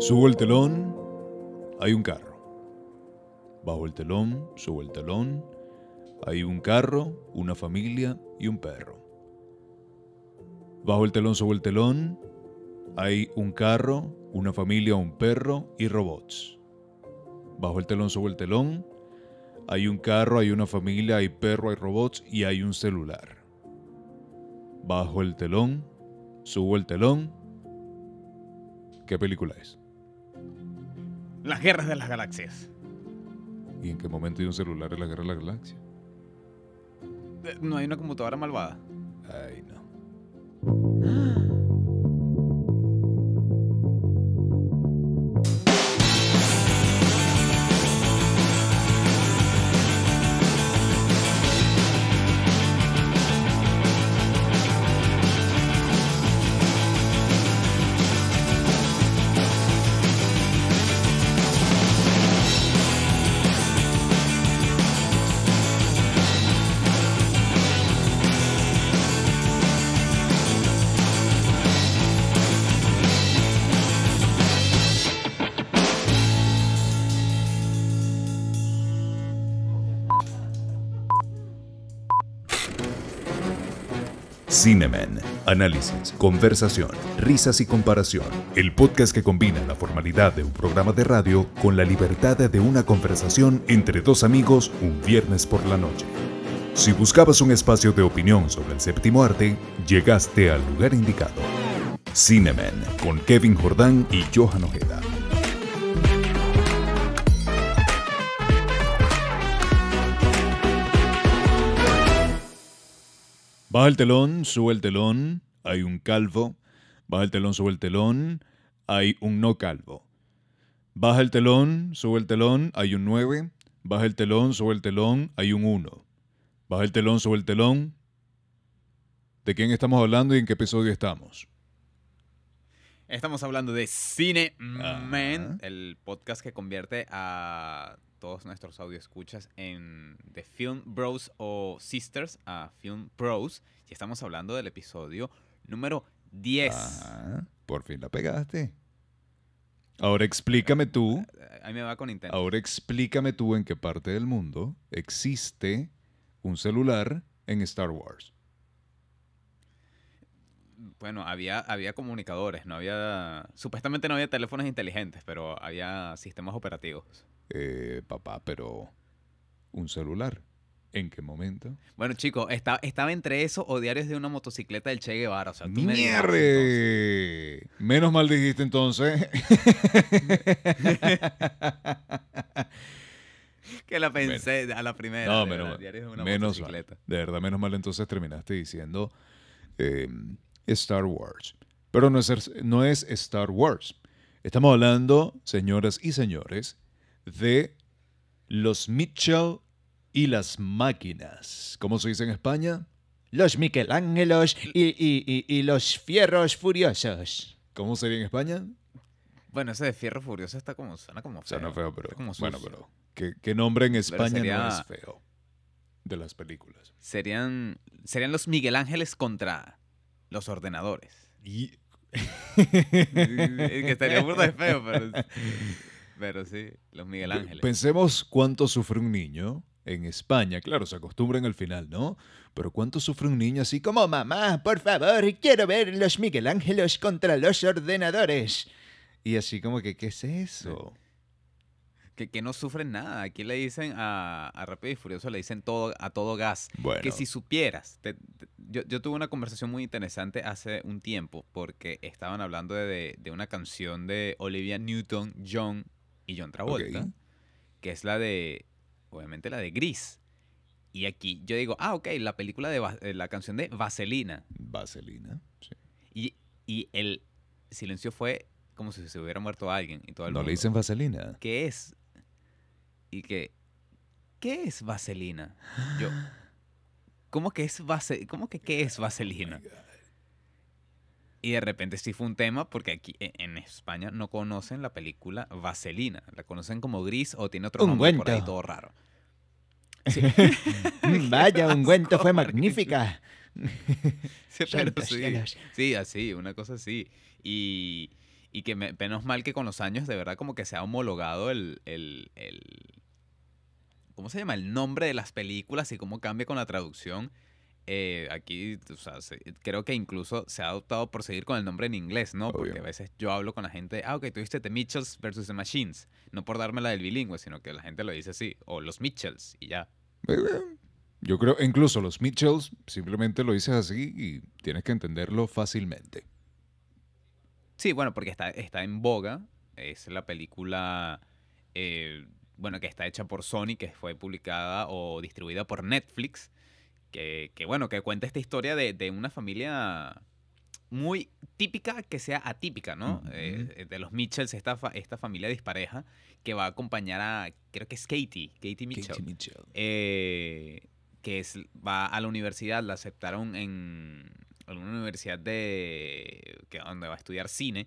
Subo el telón, hay un carro. Bajo el telón, subo el telón, hay un carro, una familia y un perro. Bajo el telón, subo el telón, hay un carro, una familia, un perro y robots. Bajo el telón, subo el telón, hay un carro, hay una familia, hay perro, hay robots y hay un celular. Bajo el telón, subo el telón. ¿Qué película es? Las guerras de las galaxias. ¿Y en qué momento hay un celular en la guerra de la galaxia? Eh, No hay una computadora malvada. Ay, no. Cinemen. Análisis, conversación, risas y comparación. El podcast que combina la formalidad de un programa de radio con la libertad de una conversación entre dos amigos un viernes por la noche. Si buscabas un espacio de opinión sobre el séptimo arte, llegaste al lugar indicado. Cinemen con Kevin Jordán y Johan Ojeda. Baja el telón, sube el telón, hay un calvo. Baja el telón, sube el telón, hay un no calvo. Baja el telón, sube el telón, hay un 9. Baja el telón, sube el telón, hay un 1. Baja el telón, sube el telón. ¿De quién estamos hablando y en qué episodio estamos? Estamos hablando de Cine Ajá. Man, el podcast que convierte a todos nuestros escuchas en The Film Bros o Sisters a Film Pros. Y estamos hablando del episodio número 10. Ah, por fin la pegaste. Ahora explícame tú, Ahí me va con Nintendo. ahora explícame tú en qué parte del mundo existe un celular en Star Wars. Bueno, había, había comunicadores, no había. Supuestamente no había teléfonos inteligentes, pero había sistemas operativos. Eh, papá, pero un celular. ¿En qué momento? Bueno, chicos, estaba entre eso o diarios de una motocicleta del Che Guevara. O sea, tú me dirás, entonces. ¡Mierre! Menos mal dijiste entonces. Que la pensé a la primera. no, menos verdad, mal. diarios de una Menos mal. motocicleta. De verdad, menos mal entonces terminaste diciendo eh, Star Wars. Pero no es, no es Star Wars. Estamos hablando, señoras y señores, de los Mitchell y las máquinas. ¿Cómo se dice en España? Los Michelangelos y, y- y- y los Fierros Furiosos. ¿Cómo sería en España? Bueno, ese de Fierro Furioso está como, suena como feo. Suena feo, pero como bueno, pero ¿qué, qué nombre en España sería- no es feo de las películas? Serían, serían los Miguel Ángeles contra los ordenadores. Y que estaría burda de feo, pero, pero sí, los Miguel Ángeles. Pensemos cuánto sufre un niño en España. Claro, se acostumbran al final, ¿no? Pero cuánto sufre un niño así como mamá, por favor, quiero ver los Michelangelos contra los ordenadores. y así como que ¿qué es eso? Que, que no sufren nada. Aquí le dicen a, a Rápido y Furioso, le dicen todo, a todo gas. Bueno, Que si supieras, te- te- yo, yo tuve una conversación muy interesante hace un tiempo porque estaban hablando de, de- de una canción de Olivia Newton, John y John Travolta, que es la de, obviamente la de Gris. Y aquí yo digo, ah, ok, la película de, eh, la canción de Vaselina. vaselina. sí. Y, y el silencio fue como si se hubiera muerto alguien y todo el No le dicen vaselina. ¿Qué es? Y que, ¿qué es vaselina? Yo, ¿cómo que es vase, cómo que qué es vaselina? Y de repente sí fue un tema porque aquí e- en España no conocen la película Vaselina, la conocen como Gris o tiene otro Un nombre por ahí todo raro. Mm, Vaya, asco, ungüento fue magnífica. Sí, pero sí. Sí, así, una cosa así. Y, Y que me- menos mal que con los años de verdad como que se ha homologado el, el, el- ¿cómo se llama? El nombre de las películas y cómo cambia con la traducción. Eh, aquí, o sea, se- creo que incluso se ha optado por seguir con el nombre en inglés, ¿no? Porque a veces yo hablo con la gente, ah, ok, tú viste The Mitchells versus The Machines. No por darme la del bilingüe, sino que la gente lo dice así. O los Mitchells y ya. Eh, Yo creo, incluso los Mitchells, simplemente lo dices así y tienes que entenderlo fácilmente. Sí, bueno, porque está, está en boga. Es la película, eh, bueno, que está hecha por Sony, que fue publicada o distribuida por Netflix. Que, que, bueno, que cuenta esta historia de, de una familia muy típica que sea atípica, ¿no? Ujú. Eh, de los Mitchells, esta, fa- esta familia dispareja que va a acompañar a, creo que es Katie, Katie Mitchell. Katie Mitchell. eh, que es, va a la universidad, la aceptaron en alguna universidad de que donde va a estudiar cine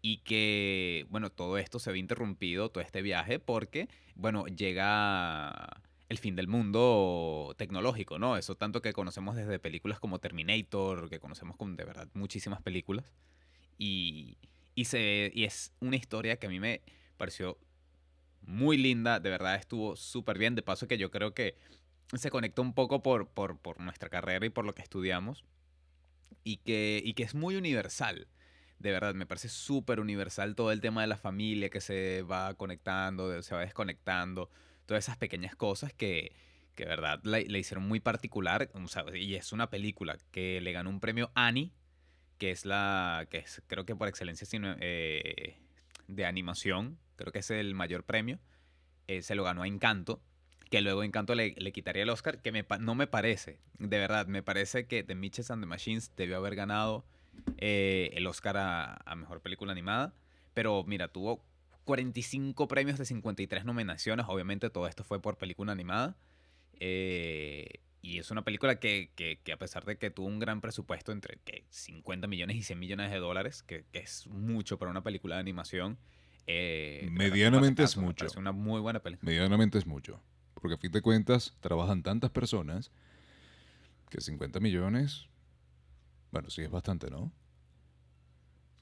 y que bueno todo esto se ve interrumpido todo este viaje porque bueno llega el fin del mundo tecnológico no eso tanto que conocemos desde películas como Terminator que conocemos con de verdad muchísimas películas. Y y se y es una historia que a mí me pareció muy linda de verdad estuvo súper bien. De paso que yo creo que se conecta un poco por, por, por nuestra carrera y por lo que estudiamos. Y que, y que es muy universal. De verdad, me parece súper universal todo el tema de la familia que se va conectando, se va desconectando, todas esas pequeñas cosas que, que verdad la hicieron muy particular. o sea, y es una película que le ganó un premio Annie, que es la, que es creo que por excelencia cine- eh, de animación, creo que es el mayor premio. Eh, se lo ganó a Encanto, que luego Encanto le, le quitaría el Oscar, que me no me parece, de verdad, me parece que The Mitchells and the Machines debió haber ganado eh, el Oscar a Mejor Película Animada, pero mira, tuvo 45 premios de 53 nominaciones, obviamente todo esto fue por película animada, eh, y es una película que, que- que a pesar de que tuvo un gran presupuesto entre que 50 millones y 100 millones de dólares, que, que es mucho para una película de animación, eh, Medianamente es mucho. parece una muy buena película. Medianamente es mucho. Porque a fin de cuentas trabajan tantas personas que 50 millones, bueno, sí es bastante, ¿no?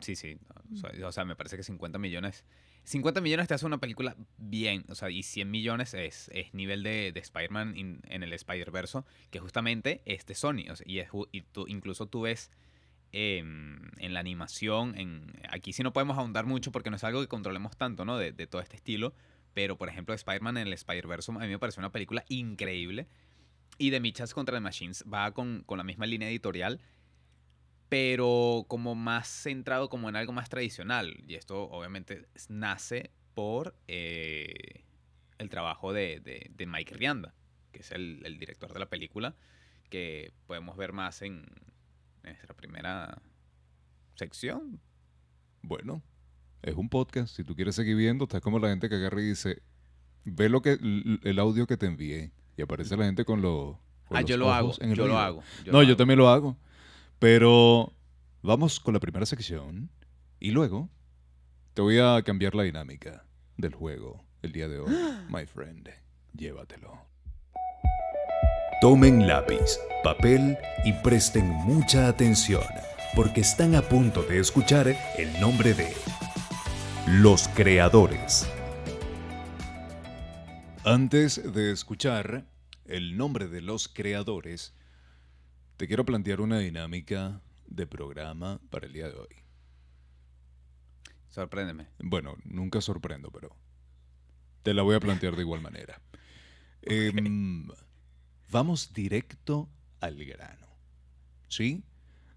Sí, sí. no, o, sea, o sea, me parece que 50 millones. 50 millones te hace una película bien. O sea, y 100 millones es, es nivel de, de Spider-Man en el Spider-Verse, que justamente es de Sony. o sea, y, es y tú, incluso tú ves em, en la animación. En, aquí sí no podemos ahondar mucho porque no es algo que controlemos tanto, ¿no? De, todo este estilo. Pero, por ejemplo, Spider-Man en el Spider-Verse a mí me parece una película increíble. Y The Mitchells contra The Machines va con, con la misma línea editorial pero como más centrado como en algo más tradicional. Y esto obviamente nace por eh, el trabajo de, de- de Mike Rianda, que es el, el director de la película, que podemos ver más en nuestra primera sección. Bueno, es un podcast. Si tú quieres seguir viendo, estás como la gente que agarra y dice, ve lo que el audio que te envié. Y aparece la gente con, los con ah, los yo lo hago, yo lo hago. yo no, lo yo también lo hago. Pero vamos con la primera sección y luego te voy a cambiar la dinámica del juego el día de hoy, my friend. Llévatelo. Tomen lápiz, papel y presten mucha atención, porque están a punto de escuchar el nombre de los creadores. Antes de escuchar el nombre de los creadores, te quiero plantear una dinámica de programa para el día de hoy. Sorpréndeme. Bueno, nunca sorprendo, pero te la voy a plantear de igual manera. Em, vamos directo al grano. ¿Sí?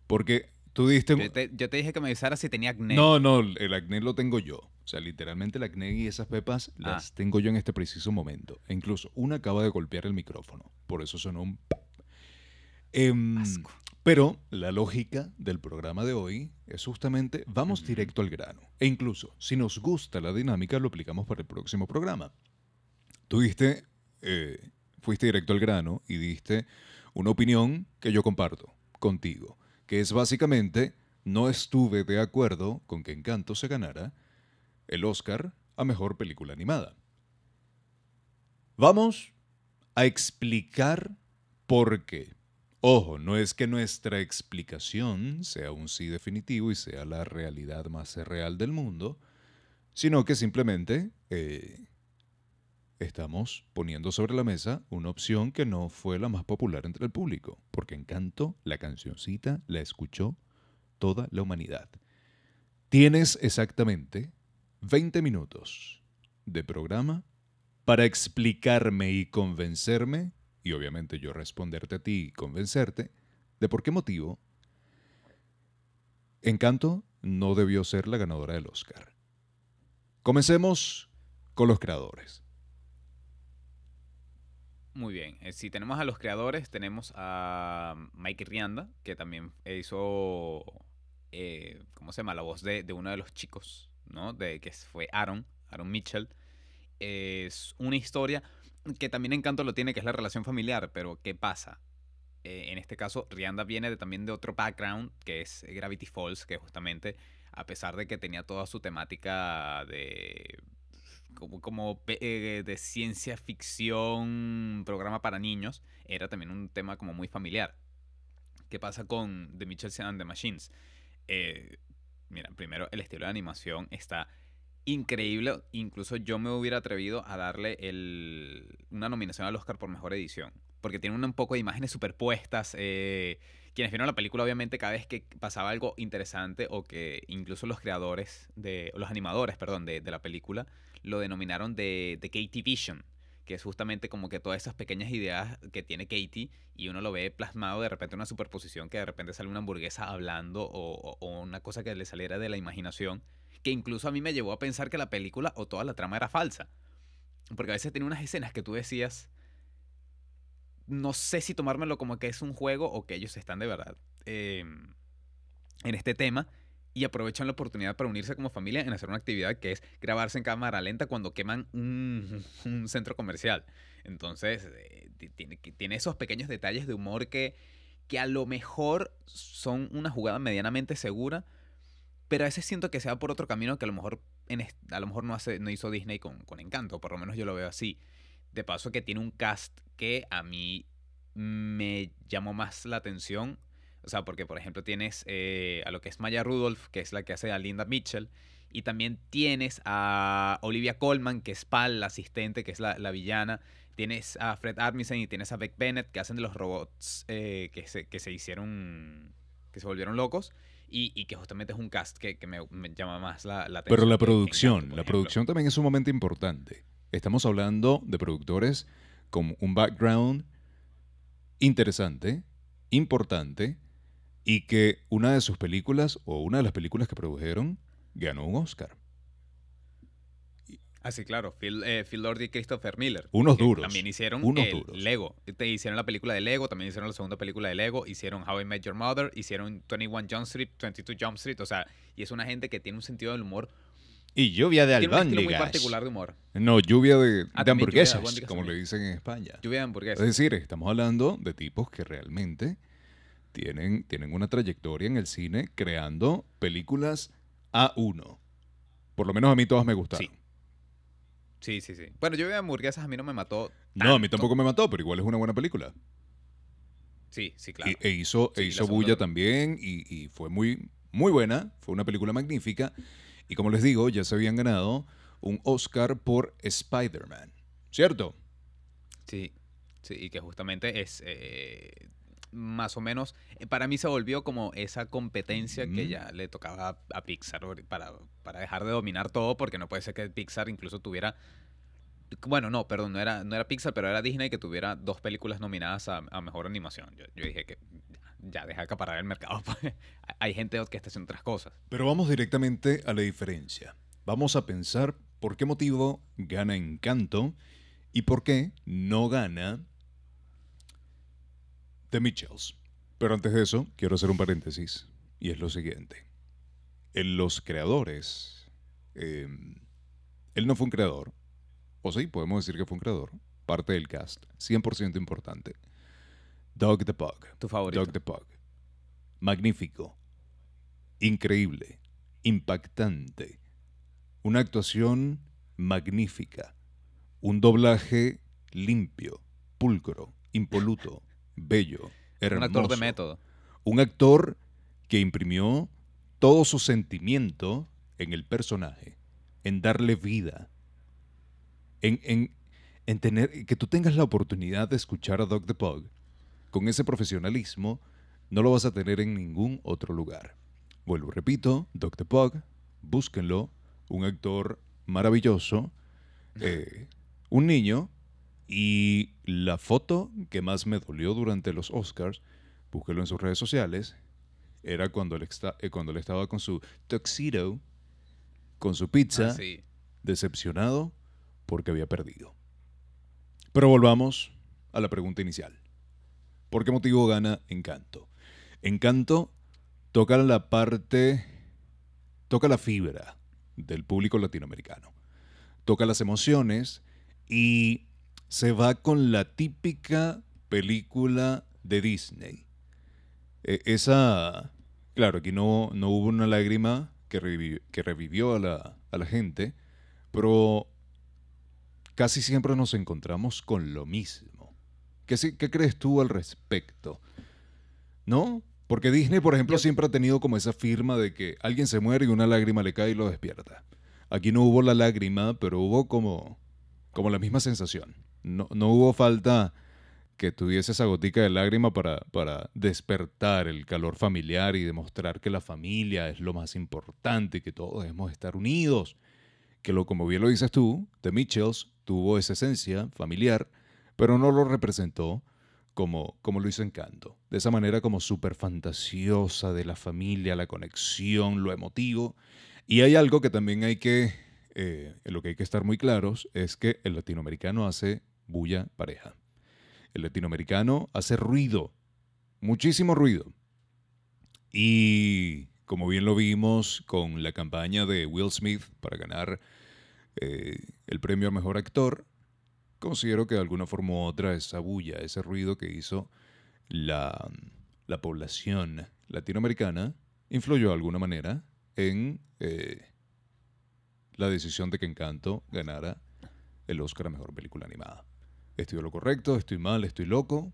Porque tú diste... Yo te, yo te dije que me avisara si tenía acné. No, no, el acné lo tengo yo. O sea, literalmente el acné y esas pepas las Ah. tengo yo en este preciso momento. E incluso una acaba de golpear el micrófono. Por eso sonó un... pap. Em, pero la lógica del programa de hoy es justamente vamos directo al grano. E incluso, si nos gusta la dinámica, lo aplicamos para el próximo programa. Tú diste, eh, fuiste directo al grano y diste una opinión que yo comparto contigo, que es básicamente, no estuve de acuerdo con que Encanto se ganara el Oscar a Mejor Película Animada. Vamos a explicar por qué. Ojo, no es que nuestra explicación sea un sí definitivo y sea la realidad más real del mundo, sino que simplemente eh, estamos poniendo sobre la mesa una opción que no fue la más popular entre el público, porque Encanto, la cancioncita, la escuchó toda la humanidad. Tienes exactamente 20 minutos de programa para explicarme y convencerme, y obviamente yo responderte a ti y convencerte, de por qué motivo Encanto no debió ser la ganadora del Oscar. Comencemos con los creadores. Muy bien. eh, si tenemos a los creadores, tenemos a Mike Rianda, que también hizo, eh, ¿cómo se llama? La voz de, de uno de los chicos, ¿no? De, que fue Aaron, Aaron Mitchell. Es una historia que también Encanto lo tiene, que es la relación familiar, pero ¿qué pasa? Eh, en este caso, Rianda viene de- también de otro background, que es Gravity Falls, que justamente, a pesar de que tenía toda su temática de como, como eh, de ciencia ficción, programa para niños, era también un tema como muy familiar. ¿Qué pasa con The Mitchells and the Machines? Eh, mira, primero el estilo de animación está increíble. Incluso yo me hubiera atrevido a darle el- una nominación al Oscar por mejor edición. Porque tiene un poco de imágenes superpuestas. eh, quienes vieron la película, obviamente, cada vez que pasaba algo interesante o que incluso los creadores, de, los animadores, perdón, de, de la película, lo denominaron de, de Katie Vision, que es justamente como que todas esas pequeñas ideas que tiene Katie y uno lo ve plasmado de repente en una superposición que de repente sale una hamburguesa hablando o, o- o una cosa que le saliera de la imaginación, que incluso a mí me llevó a pensar que la película o toda la trama era falsa. Porque a veces tiene unas escenas que tú decías, no sé si tomármelo como que es un juego o que ellos están de verdad eh, en este tema y aprovechan la oportunidad para unirse como familia en hacer una actividad que es grabarse en cámara lenta cuando queman un, centro comercial. Entonces, eh, ti- tiene, tiene esos pequeños detalles de humor que, que a lo mejor son una jugada medianamente segura, pero a veces siento que se va por otro camino que a lo mejor, en, a lo mejor no, hace, no hizo Disney con, con Encanto, por lo menos yo lo veo así. De paso que tiene un cast que a mí me llamó más la atención. O sea, porque por ejemplo tienes eh, a lo que es Maya Rudolph, que es la que hace a Linda Mitchell. Y también tienes a Olivia Colman, que es Pal, la asistente, que es la, la villana. Tienes a Fred Armisen y tienes a Beck Bennett, que hacen de los robots eh, que, se, que se hicieron, que se volvieron locos. Y, y que justamente es un cast que, que me, me llama más la, la atención. Pero la producción, Encanto, la producción también es sumamente importante. Estamos hablando de productores con un background interesante, importante, y que una de sus películas, o una de las películas que produjeron, ganó un Oscar. Ah, sí, claro. Phil, eh, Phil Lord y Christopher Miller. Unos duros, También hicieron unos el duros. Lego. Te hicieron la película de Lego, también hicieron la segunda película de Lego, hicieron How I Met Your Mother, hicieron 21 Jump Street, 22 Jump Street, o sea, y es una gente que tiene un sentido del humor, Y lluvia de tiene un estilo muy albóndigas. particular de humor. No, lluvia de, Ah, de también lluvia de hamburguesas, albóndigas como le dicen en España. Lluvia de Es hamburguesas. decir, estamos hablando de tipos que realmente tienen, tienen una trayectoria en el cine creando películas A1. Por lo menos a mí todas me gustaron. Sí. Sí, sí, sí. Bueno, Lluvia de hamburguesas a mí no me mató. No, a mí tampoco me mató, pero igual es una buena película. Sí, sí, claro. E hizo, e Sí, hizo bulla también. también y, y fue muy, muy buena. Fue una película magnífica. Y como les digo, ya se habían ganado un Oscar por Spider-Man. ¿Cierto? Sí, sí, y que justamente es eh, más o menos, eh, para mí se volvió como esa competencia que ya le tocaba a, Pixar para, para dejar de dominar todo, porque no puede ser que Pixar incluso tuviera, bueno, no, perdón, no era, no era Pixar, pero era Disney que tuviera dos películas nominadas a, a Mejor Animación. Yo, yo dije que ya, deja de acaparar el mercado, pues, hay gente que está haciendo otras cosas. Pero vamos directamente a la diferencia. Vamos a pensar por qué motivo gana Encanto y por qué no gana The Mitchells. Pero antes de eso, quiero hacer un paréntesis. Y es lo siguiente. En los creadores, eh, él no fue un creador. O sí, podemos decir que fue un creador. Parte del cast. 100% importante. Doug the Pug. Tu favorito. Doug the Pug. Magnífico. Increíble. Impactante. Una actuación magnífica. Un doblaje limpio, pulcro, impoluto, bello, Un actor de hermoso. método. Un actor que imprimió todo su sentimiento en el personaje, en darle vida, en, en- en tener, que tú tengas la oportunidad de escuchar a Doc the Pug con ese profesionalismo, no lo vas a tener en ningún otro lugar. Vuelvo, repito, Doc the Pug, búsquenlo, un actor maravilloso, eh, un niño, y la foto que más me dolió durante los Oscars, búsquelo en sus redes sociales, era cuando él, esta- eh, cuando él estaba con su tuxedo, con su pizza, Ah, sí. decepcionado porque había perdido. Pero volvamos a la pregunta inicial. ¿Por qué motivo gana Encanto? Encanto toca la parte, toca la fibra del público latinoamericano. Toca las emociones y se va con la típica película de Disney. E- esa, claro, aquí no, no hubo una lágrima que, revi- que revivió a la, a la gente, pero casi siempre nos encontramos con lo mismo. ¿Qué, qué crees tú al respecto? ¿No? Porque Disney, por ejemplo, siempre ha tenido como esa firma de que alguien se muere y una lágrima le cae y lo despierta. Aquí no hubo la lágrima, pero hubo como, como la misma sensación. No, no hubo falta que tuviese esa gotica de lágrima para, para despertar el calor familiar y demostrar que la familia es lo más importante que todos debemos estar unidos. Que lo, como bien lo dices tú, The Mitchells tuvo esa esencia familiar, pero no lo representó como, como lo hizo Encanto. De esa manera como súper fantasiosa de la familia, la conexión, lo emotivo. Y hay algo que también hay que, eh, lo que hay que estar muy claros, es que el latinoamericano hace bulla pareja. El latinoamericano hace ruido, muchísimo ruido. Y como bien lo vimos con la campaña de Will Smith para ganar eh, el premio a mejor actor, considero que de alguna forma u otra esa bulla, ese ruido que hizo la, la población latinoamericana, influyó de alguna manera en eh, la decisión de que Encanto ganara el Oscar a Mejor Película Animada. ¿Estoy lo correcto? ¿Estoy mal? ¿Estoy loco?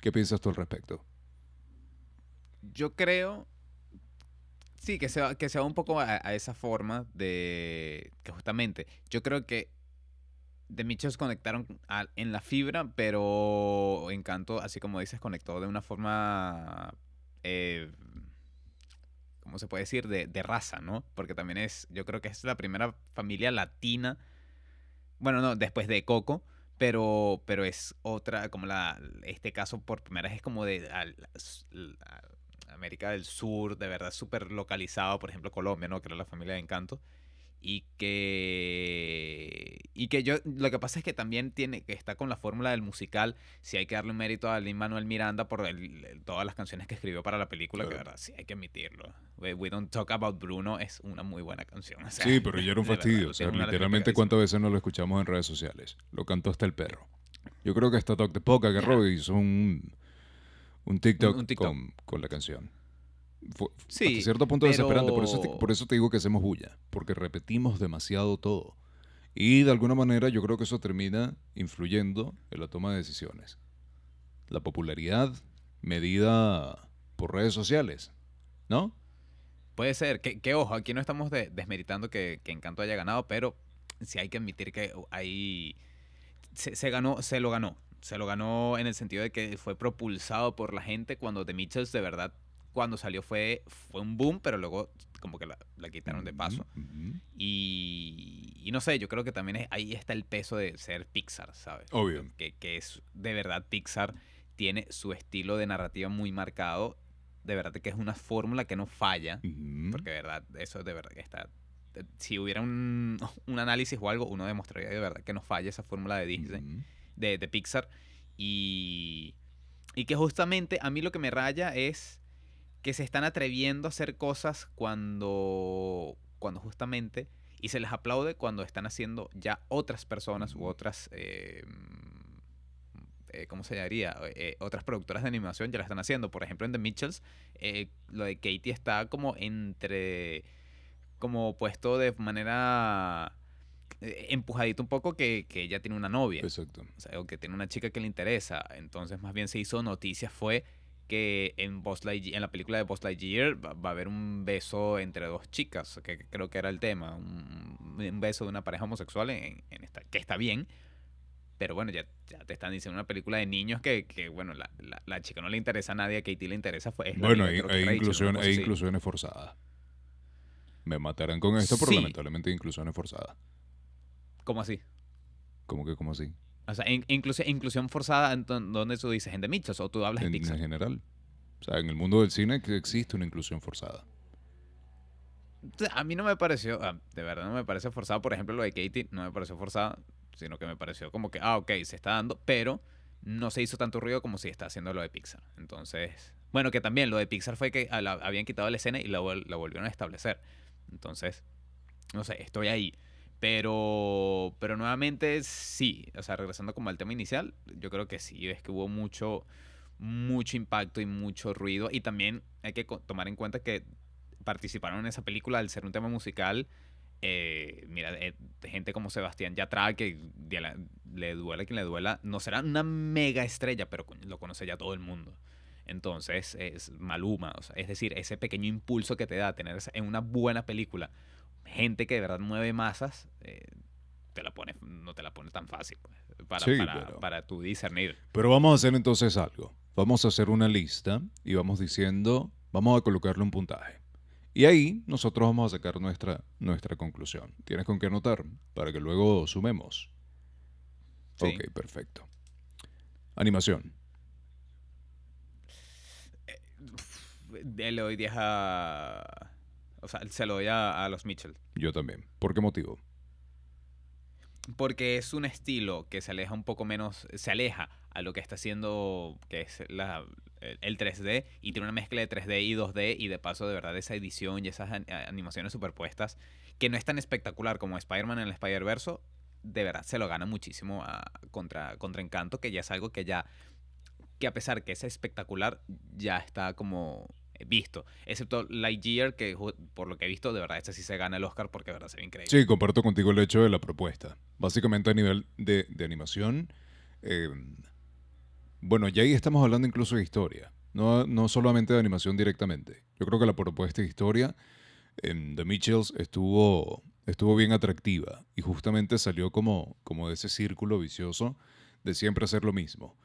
¿Qué piensas tú al respecto? Yo creo. Sí, que se va, que se va un poco a, esa forma de. Que justamente. Yo creo que. The Mitchells conectaron en la fibra, pero Encanto, así como dices, conectó de una forma. Eh, ¿Cómo se puede decir? De, de raza, ¿no? Porque también es. Yo creo que es la primera familia latina. Bueno, no, después de Coco. Pero, pero es otra, como la, este caso por primera vez es como de al- América del Sur, de verdad súper localizado, por ejemplo Colombia, ¿no? Que era la familia de Encanto. Y que, y que yo, lo que pasa es que también tiene, que está con la fórmula del musical, si hay que darle un mérito a Lin Manuel Miranda por el- el- todas las canciones que escribió para la película, que Claro. verdad sí hay que admitirlo. We, We Don't Talk About Bruno es una muy buena canción. o sea, Sí, pero ya era un verdad, fastidio. O sea, literalmente. ¿cuántas veces no lo escuchamos en redes sociales? Lo cantó hasta el perro. Yo creo que hasta Doc de Poca agarró y hizo un, un TikTok, Un- un TikTok. Con, con la canción. Fue, Sí, hasta cierto punto desesperante. Por eso, te, pero- por eso te digo que hacemos bulla. Porque repetimos demasiado todo. Y de alguna manera yo creo que eso termina influyendo en la toma de decisiones. La popularidad medida por redes sociales. ¿No? Puede ser, que, que ojo, aquí no estamos de- desmeritando que, que Encanto haya ganado, pero sí hay que admitir que ahí se, se ganó, se lo ganó. Se lo ganó en el sentido de que fue propulsado por la gente cuando The Mitchells de verdad, cuando salió fue, fue un boom, pero luego como que la, la quitaron de paso. Y, y no sé, yo creo que también es- ahí está el peso de ser Pixar, ¿sabes? Obvio. Que, que es de verdad Pixar tiene su estilo de narrativa muy marcado. De verdad que es una fórmula que no falla. Porque de verdad, eso de verdad que está. eh, Si hubiera un, un análisis o algo, uno demostraría de verdad que no falla esa fórmula de Disney, de, de Pixar. Y, y que justamente a mí lo que me raya es que se están atreviendo a hacer cosas cuando, cuando justamente, y se les aplaude cuando están haciendo ya otras personas u otras, eh, eh, ¿cómo se llamaría? Eh, otras productoras de animación ya la están haciendo. Por ejemplo, en The Mitchells, eh, lo de Katie está como entre, como puesto de manera empujadito un poco que, que ella tiene una novia. Exacto. O sea, o que tiene una chica que le interesa. Entonces, más bien se hizo noticias fue que en, Buzz Lightyear- en la película de Buzz Lightyear va, va a haber un beso entre dos chicas, que creo que era el tema. Un, un beso de una pareja homosexual en, en esta, que está bien. Pero bueno, ya, ya te están diciendo una película de niños que, que bueno, la, la, la chica no le interesa a nadie, a Katie le interesa. Fue, Bueno, hay, creo que hay inclusión, hay así. inclusiones forzadas. Me matarán con esto, pero Sí. lamentablemente hay inclusiones forzadas. ¿Cómo así? ¿Cómo que, cómo así? O sea, in- inclusi- inclusión forzada, en don- ¿dónde tú dices? ¿En The Mitchells o tú hablas de En, Pixar? en general. O sea, en el mundo del cine existe una inclusión forzada. A mí no me pareció, ah, de verdad no me parece forzado. Por ejemplo, lo de Katie no me pareció forzado, sino que me pareció como que, ah, ok, se está dando, pero no se hizo tanto ruido como si está haciendo lo de Pixar. Entonces, bueno, que también lo de Pixar fue que la- habían quitado la escena y la, la volvieron a establecer. Entonces, no sé, estoy ahí. Pero, pero nuevamente sí, o sea, regresando como al tema inicial, yo creo que sí, es que hubo mucho, mucho impacto y mucho ruido. Y también hay que tomar en cuenta que participaron en esa película al ser un tema musical. eh, mira, eh, gente como Sebastián Yatra, que la- le duela quien le duela, no será una mega estrella, pero lo conoce ya todo el mundo. Entonces es Maluma, o es decir, ese pequeño impulso que te da tener en una buena película gente que de verdad mueve masas, eh, te la pone, no te la pone tan fácil pues, para, Sí, para, pero- para tú discernir. Pero vamos a hacer entonces algo. Vamos a hacer una lista y vamos diciendo, vamos a colocarle un puntaje. Y ahí nosotros vamos a sacar nuestra, nuestra conclusión. ¿Tienes con qué anotar? Para que luego sumemos. Sí. Ok, perfecto. Animación. Eh, Le doy 10 a... O sea, se lo doy a, a los Mitchell. Yo también. ¿Por qué motivo? Porque es un estilo que se aleja un poco menos, se aleja a lo que está haciendo, que es la, el, el 3D, y tiene una mezcla de 3D y 2D, y de paso, de verdad, esa edición y esas an- animaciones superpuestas, que no es tan espectacular como Spider-Man en el Spider-Verse, de verdad se lo gana muchísimo a- contra, contra Encanto, que ya es algo que ya, que a pesar que es espectacular, ya está como visto. Excepto Lightyear, que por lo que he visto, de verdad, este sí se gana el Oscar porque de verdad se ve increíble. Sí, comparto contigo el hecho de la propuesta. Básicamente a nivel de, de animación, eh, bueno, ya ahí estamos hablando incluso de historia, no, no solamente de animación directamente. Yo creo que la propuesta de historia en The Mitchells estuvo, estuvo bien atractiva y justamente salió como, como de ese círculo vicioso de siempre hacer lo mismo.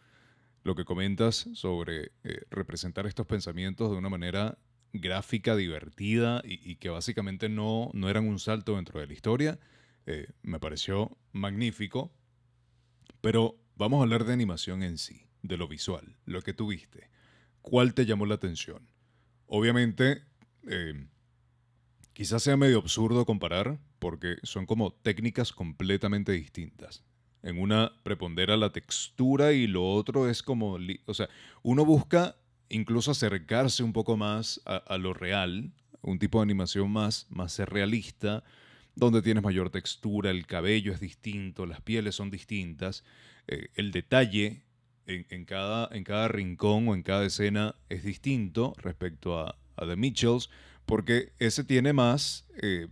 Lo que comentas sobre eh, representar estos pensamientos de una manera gráfica, divertida y, que básicamente no, no eran un salto dentro de la historia, eh, me pareció magnífico. Pero vamos a hablar de animación en sí, de lo visual, lo que tú viste. ¿Cuál te llamó la atención? Obviamente, eh, quizás sea medio absurdo comparar, porque son como técnicas completamente distintas. En una prepondera la textura y lo otro es como, o sea, uno busca incluso acercarse un poco más a, lo real, un tipo de animación más, más realista, donde tienes mayor textura, el cabello es distinto, las pieles son distintas, eh, el detalle en, cada, en cada rincón o en cada escena es distinto respecto a, The Mitchells, porque ese tiene más eh,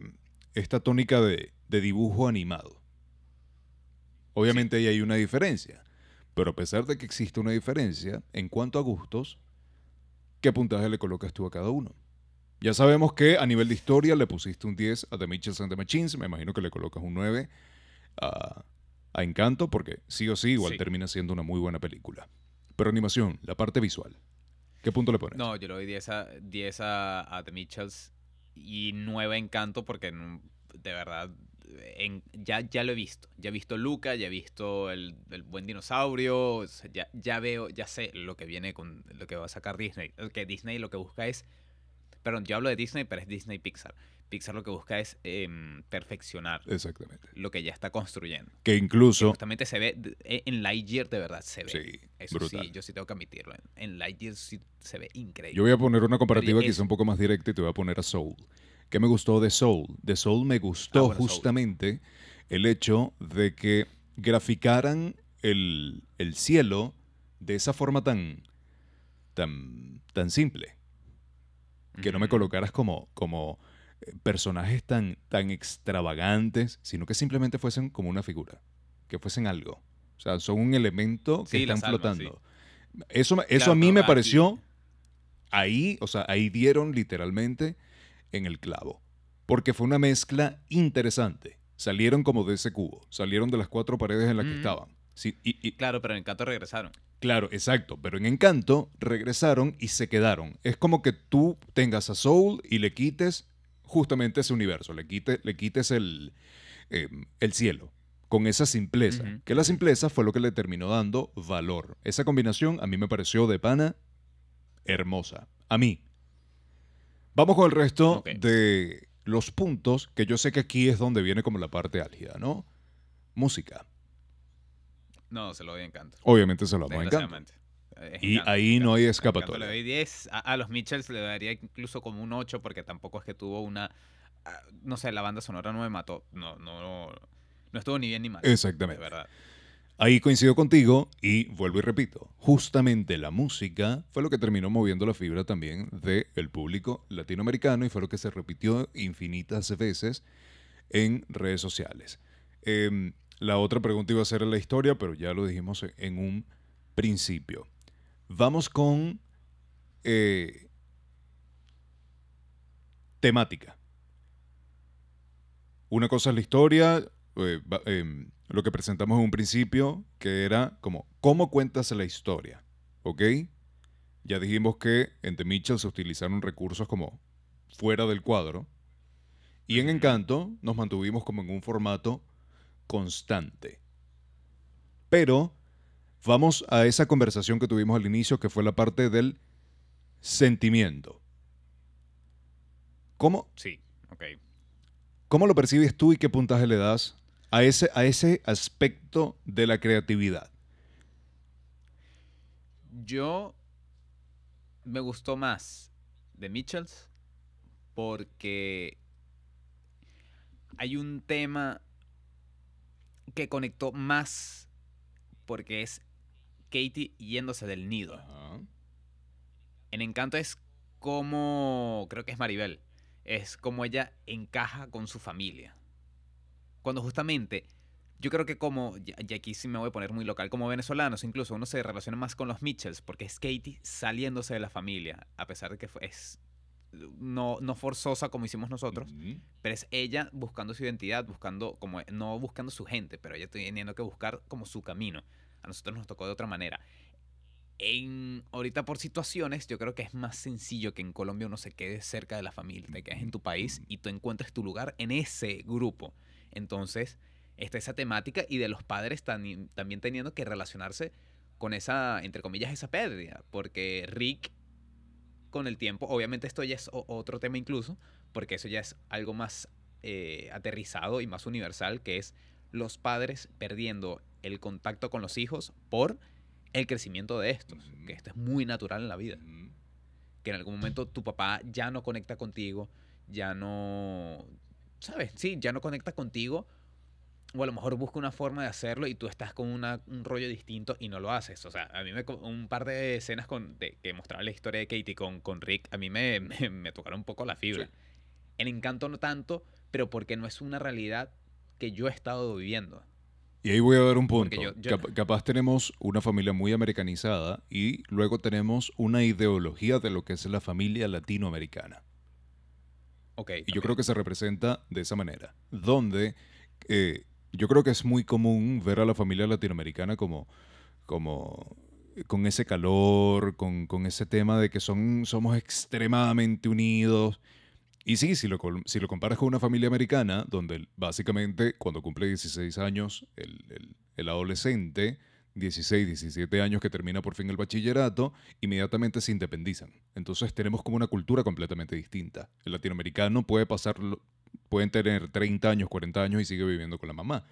esta tónica de dibujo animado. Obviamente ahí hay una diferencia, pero a pesar de que existe una diferencia, en cuanto a gustos, ¿qué puntaje le colocas tú a cada uno? Ya sabemos que a nivel de historia le pusiste un 10 a The Mitchells and the Machines, me imagino que le colocas un 9 a, a Encanto, porque sí o sí igual Sí. termina siendo una muy buena película. Pero animación, la parte visual, ¿qué punto le pones? No, yo le doy 10 a, 10 a, a The Mitchells y 9 a Encanto porque de verdad en- ya, ya lo he visto. Ya he visto Luca, ya he visto el, el buen dinosaurio, o sea, ya, ya veo, ya sé lo que viene con lo que va a sacar Disney. Que Disney lo que busca es, perdón, yo hablo de Disney, pero es Disney Pixar. Pixar lo que busca es em, perfeccionar Exactamente. lo que ya está construyendo. Que Que incluso... justamente se ve, e- en Lightyear de verdad se ve. Sí, Eso brutal. sí, yo sí tengo que admitirlo. En, en Lightyear sí se ve increíble. Yo voy a poner una comparativa quizá un poco más directa y te voy a poner a Soul. ¿Qué me gustó de Soul? De Soul me gustó Ah, bueno, Soul. justamente el hecho de que graficaran el, el cielo de esa forma tan, tan, tan simple. Que no me colocaras como, como eh, personajes tan, tan extravagantes, sino que simplemente fuesen como una figura, que fuesen algo. O sea, son un elemento que Sí, están almas, flotando. Eso, eso Claro, a mí me aquí- pareció ahí, o sea, ahí dieron literalmente en el clavo. Porque fue una mezcla interesante. Salieron como de ese cubo, salieron de las cuatro paredes en las que estaban. Sí, y, y- Claro, pero en Encanto regresaron. claro, exacto. Pero en Encanto regresaron y se quedaron. Es como que tú tengas a Soul y le quites justamente ese universo, le, quite- le quites el, eh, el cielo. Con esa simpleza. Que la simpleza fue lo que le terminó dando valor. Esa combinación a mí me pareció de pana hermosa. A mí. Vamos con el resto de los puntos, que yo sé que aquí es donde viene como la parte álgida, ¿no? Música. No, se lo doy Encanto. Obviamente se lo encantar. desgraciadamente. Es Y Encanto, ahí no Encanto. hay Encanto escapatoria. Le doy 10. A, a los Mitchells le daría incluso como un 8 porque tampoco es que tuvo una... ah, No sé, la banda sonora no me mató. No, no, no, no estuvo ni bien ni mal. Exactamente. De verdad. Ahí coincido contigo y vuelvo y repito, justamente la música fue lo que terminó moviendo la fibra también del público latinoamericano y fue lo que se repitió infinitas veces en redes sociales. Em, la otra pregunta iba a ser la historia, pero ya lo dijimos en- un principio. Vamos con eh, temática. Una cosa es la historia, eh, em, lo que presentamos en un principio, que era como, ¿cómo cuentas la historia? ¿Ok? Ya dijimos que en The Mitchell se utilizaron recursos como fuera del cuadro. Y en. Encanto nos mantuvimos como en un formato constante. Pero vamos a esa conversación que tuvimos al inicio, que fue la parte del sentimiento. ¿Cómo, Sí, ok. ¿Cómo lo percibes tú y qué puntaje le das a ese, a ese aspecto de la creatividad? Yo me gustó más de Mitchells porque hay un tema que conectó más porque es Katie yéndose del nido. En Encanto es como, creo que es Maribel, es como ella encaja con su familia. Cuando justamente, yo creo que como, y aquí sí me voy a poner muy local, como venezolanos incluso, uno se relaciona más con los Mitchells porque es Katie saliéndose de la familia, a pesar de que es no, no forzosa como hicimos nosotros, Ujú. pero es ella buscando su identidad, buscando como no buscando su gente, pero ella teniendo que buscar como su camino. A nosotros nos tocó de otra manera. En ahorita por situaciones, yo creo que es más sencillo que en Colombia uno se quede cerca de la familia, te quedes en tu país y tú encuentres tu lugar en ese grupo. Entonces, está esa temática y de los padres también teniendo que relacionarse con esa, entre comillas, esa pérdida, porque Rick con el tiempo, obviamente esto ya es otro tema incluso, porque eso ya es algo más eh, aterrizado y más universal, que es los padres perdiendo el contacto con los hijos por el crecimiento de estos, que esto es muy natural en la vida, que en algún momento tu papá ya no conecta contigo, ya no, ¿sabes? Sí, ya no conecta contigo, o a lo mejor busca una forma de hacerlo y tú estás con una- un rollo distinto y no lo haces. O sea, a mí me un par de escenas con, de, que mostraban la historia de Katie con, con Rick, a mí me, me, me tocaron un poco la fibra. Sí. En Encanto no tanto, pero porque no es una realidad que yo he estado viviendo. Y ahí voy a dar un punto. Porque yo- yo- Cap- capaz tenemos una familia muy americanizada y luego tenemos una ideología de lo que es la familia latinoamericana. Y yo creo que se representa de esa manera, donde eh, yo creo que es muy común ver a la familia latinoamericana como, como eh, con ese calor, con, con ese tema de que son, somos extremadamente unidos. Y sí, si lo, si lo comparas con una familia americana, donde básicamente cuando cumple 16 años el, el- el adolescente, 16, 17 años que termina por fin el bachillerato, inmediatamente se independizan. Entonces tenemos como una cultura completamente distinta. El latinoamericano puede pasarlo, pueden tener 30 años, 40 años y sigue viviendo con la mamá.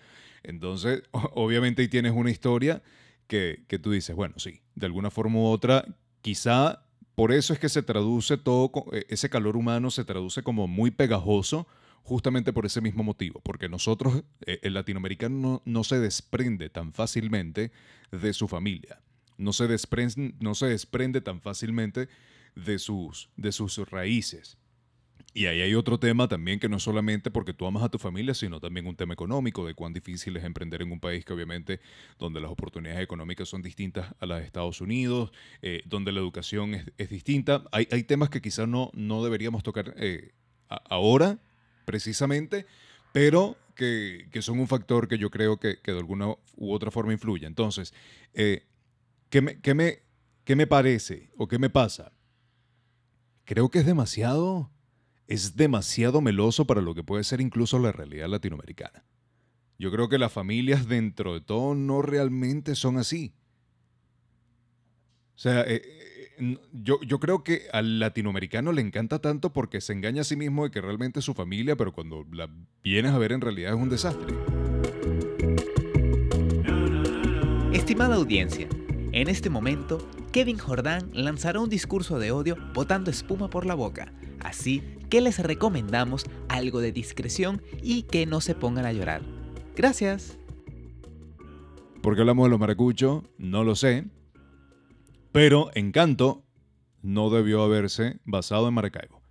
Entonces, obviamente ahí tienes una historia que, que tú dices, bueno, sí, de alguna forma u otra, quizá por eso es que se traduce todo, eh, ese calor humano se traduce como muy pegajoso, justamente por ese mismo motivo, porque nosotros, eh, el latinoamericano no, se desprende tan fácilmente de su familia, no se desprende, no se desprende tan fácilmente de sus, de sus raíces. Y ahí hay otro tema también que no es solamente porque tú amas a tu familia, sino también un tema económico, de cuán difícil es emprender en un país que obviamente donde las oportunidades económicas son distintas a las de Estados Unidos, eh, donde la educación es, es distinta. Hay, hay temas que quizás no, no deberíamos tocar eh, ahora, precisamente, pero que, que son un factor que yo creo que, que de alguna u otra forma influye. Entonces, eh, ¿qué, me, qué, me, ¿qué me parece o qué me pasa? Creo que es demasiado, es demasiado meloso para lo que puede ser incluso la realidad latinoamericana. Yo creo que las familias dentro de todo no realmente son así. O sea, eh, yo, yo creo que al latinoamericano le encanta tanto porque se engaña a sí mismo de que realmente es su familia, pero cuando la vienes a ver en realidad es un desastre. Estimada audiencia, en este momento, Kevin Jordán lanzará un discurso de odio botando espuma por la boca. Así que les recomendamos algo de discreción y que no se pongan a llorar. Gracias. ¿Por qué hablamos de los maracuchos? No lo sé. Pero Encanto no debió haberse basado en Maracaibo.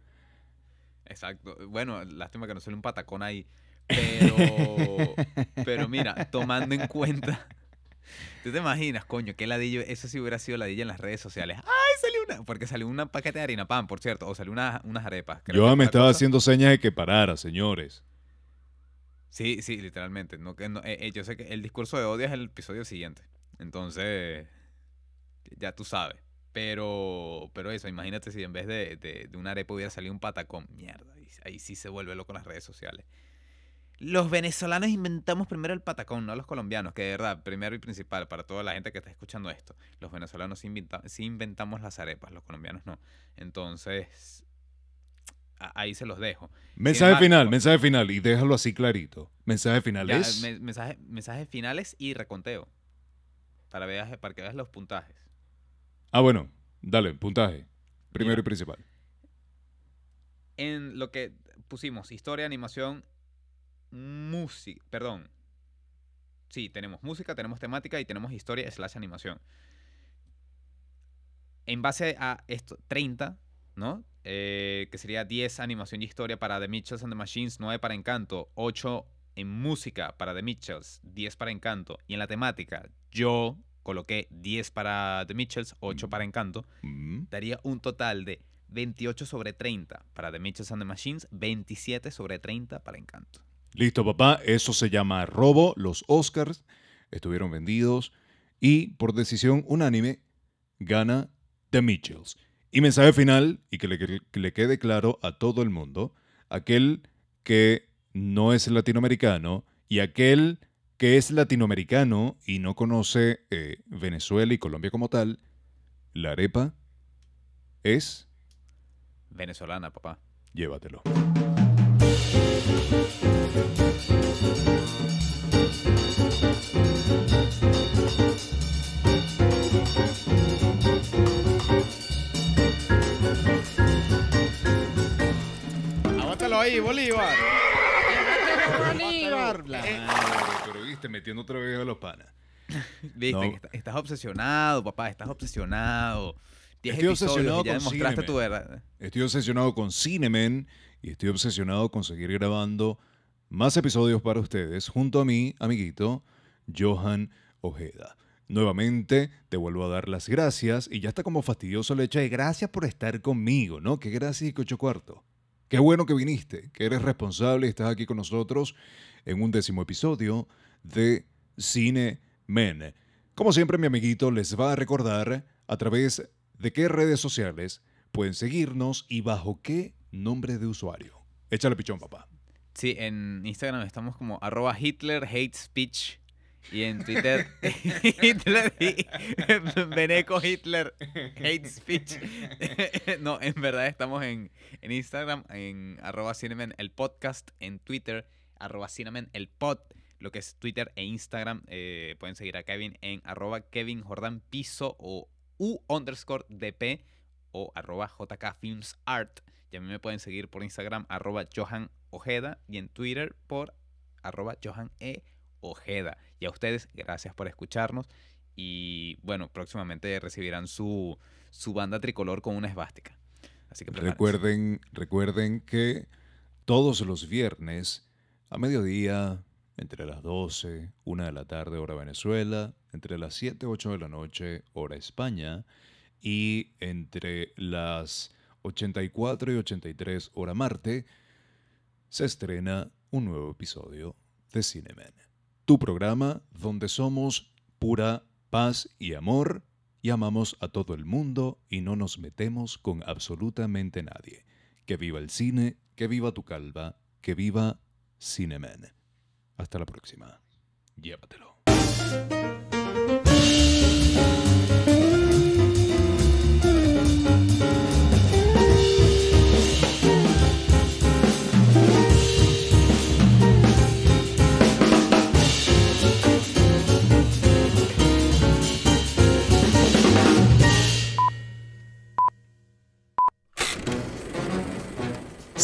Exacto. Bueno, lástima que no sale un patacón ahí. Pero, pero mira, tomando en cuenta. ¿Tú te imaginas, coño, qué ladillo? Eso sí hubiera sido ladillo en las redes sociales. ¡Ay, salió una! Porque salió un paquete de harina pan, por cierto. O salió una- unas arepas. creo Yo me estaba cosa. haciendo señas de que parara, señores. Sí, sí, literalmente. No, que no- eh, eh, yo sé que el discurso de odio es el episodio siguiente. Entonces, ya tú sabes. Pero, pero eso, imagínate si en vez de, de, de una arepa hubiera salido un patacón. Mierda, ahí, ahí sí se vuelve loco las redes sociales. Los venezolanos inventamos primero el patacón, no los colombianos, que de verdad, primero y principal, para toda la gente que está escuchando esto, los venezolanos sí, inventa- sí inventamos las arepas, los colombianos no. Entonces, ahí se los dejo. Mensaje embargo- final, mensaje final. Y déjalo así clarito. Mensaje final Ya, es... me- mensaje- mensajes finales y reconteo. Para, veas, para que veas los puntajes. Ah, bueno. Dale, puntaje. Primero Mira. y principal. En lo que pusimos, historia, animación, música. Perdón. Sí, tenemos música, tenemos temática y tenemos historia slash animación. En base a esto, 30, ¿no? Eh, que sería 10 animación y historia para The Mitchells and the Machines, 9 para Encanto, 8 en música para The Mitchells, 10 para Encanto. Y en la temática, yo coloqué 10 para The Mitchells, 8 para Encanto. Mm. daría un total de 28 sobre 30 para The Mitchells and the Machines, 27 sobre 30 para Encanto. Listo, papá. Eso se llama robo. Los Oscars estuvieron vendidos. Y por decisión unánime, gana The Mitchells. Y mensaje final, y que le, que le quede claro a todo el mundo, aquel que no es latinoamericano y aquel que es latinoamericano y no conoce eh, Venezuela y Colombia como tal, la arepa es Venezolana, papá. llévatelo. Aguántalo ahí, Bolívar. Bolívar. pero viste, metiendo otra vez a los panas. Viste, No. que está- estás obsesionado, papá, estás obsesionado. 10 Estoy episodios obsesionado y ya con demostraste Cinemen. tu verdad. Estoy obsesionado con Cinemen y estoy obsesionado con seguir grabando más episodios para ustedes junto a mi amiguito Johan Ojeda. Nuevamente te vuelvo a dar las gracias y ya está como fastidioso el hecho de gracias por estar conmigo, ¿no? Que gracias y que ocho cuarto. Qué bueno que viniste, que eres responsable y estás aquí con nosotros en un décimo episodio de Cine Men. Como siempre, mi amiguito les va a recordar a través de qué redes sociales pueden seguirnos y bajo qué nombre de usuario. Échale pichón, papá. Sí, en Instagram estamos como arroba Hitler Hate Speech. Y en Twitter, Hitler y Beneco Hitler Hate Speech. no, en verdad estamos en, en Instagram, en arroba Cinemen el podcast, en Twitter, arroba Cinemen el pod, lo que es Twitter e Instagram. eh, pueden seguir a Kevin en arroba Kevin Jordan Piso o U underscore DP o arroba JK Films Art. Y a mí me pueden seguir por Instagram, arroba Johan Ojeda, y en Twitter por arroba Johan E. Ojeda. Y a ustedes, gracias por escucharnos. Y bueno, próximamente recibirán su, su banda tricolor con una esvástica. Así que. Recuerden, recuerden que todos los viernes a mediodía, entre las 12, 1 de la tarde, hora Venezuela, entre las 7, 8 de la noche, hora España, y entre las 84 y 83, hora Marte, se estrena un nuevo episodio de Cinemen. Tu programa donde somos pura paz y amor y amamos a todo el mundo y no nos metemos con absolutamente nadie. Que viva el cine, que viva tu calva, que viva Cinemen. Hasta la próxima. Llévatelo.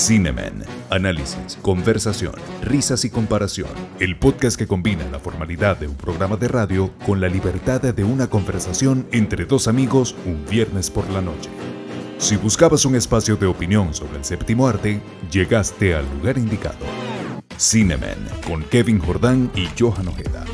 Cinemen. Análisis, conversación, risas y comparación. El podcast que combina la formalidad de un programa de radio con la libertad de una conversación entre dos amigos un viernes por la noche. Si buscabas un espacio de opinión sobre el séptimo arte, llegaste al lugar indicado. Cinemen con Kevin Jordán y Johan Ojeda.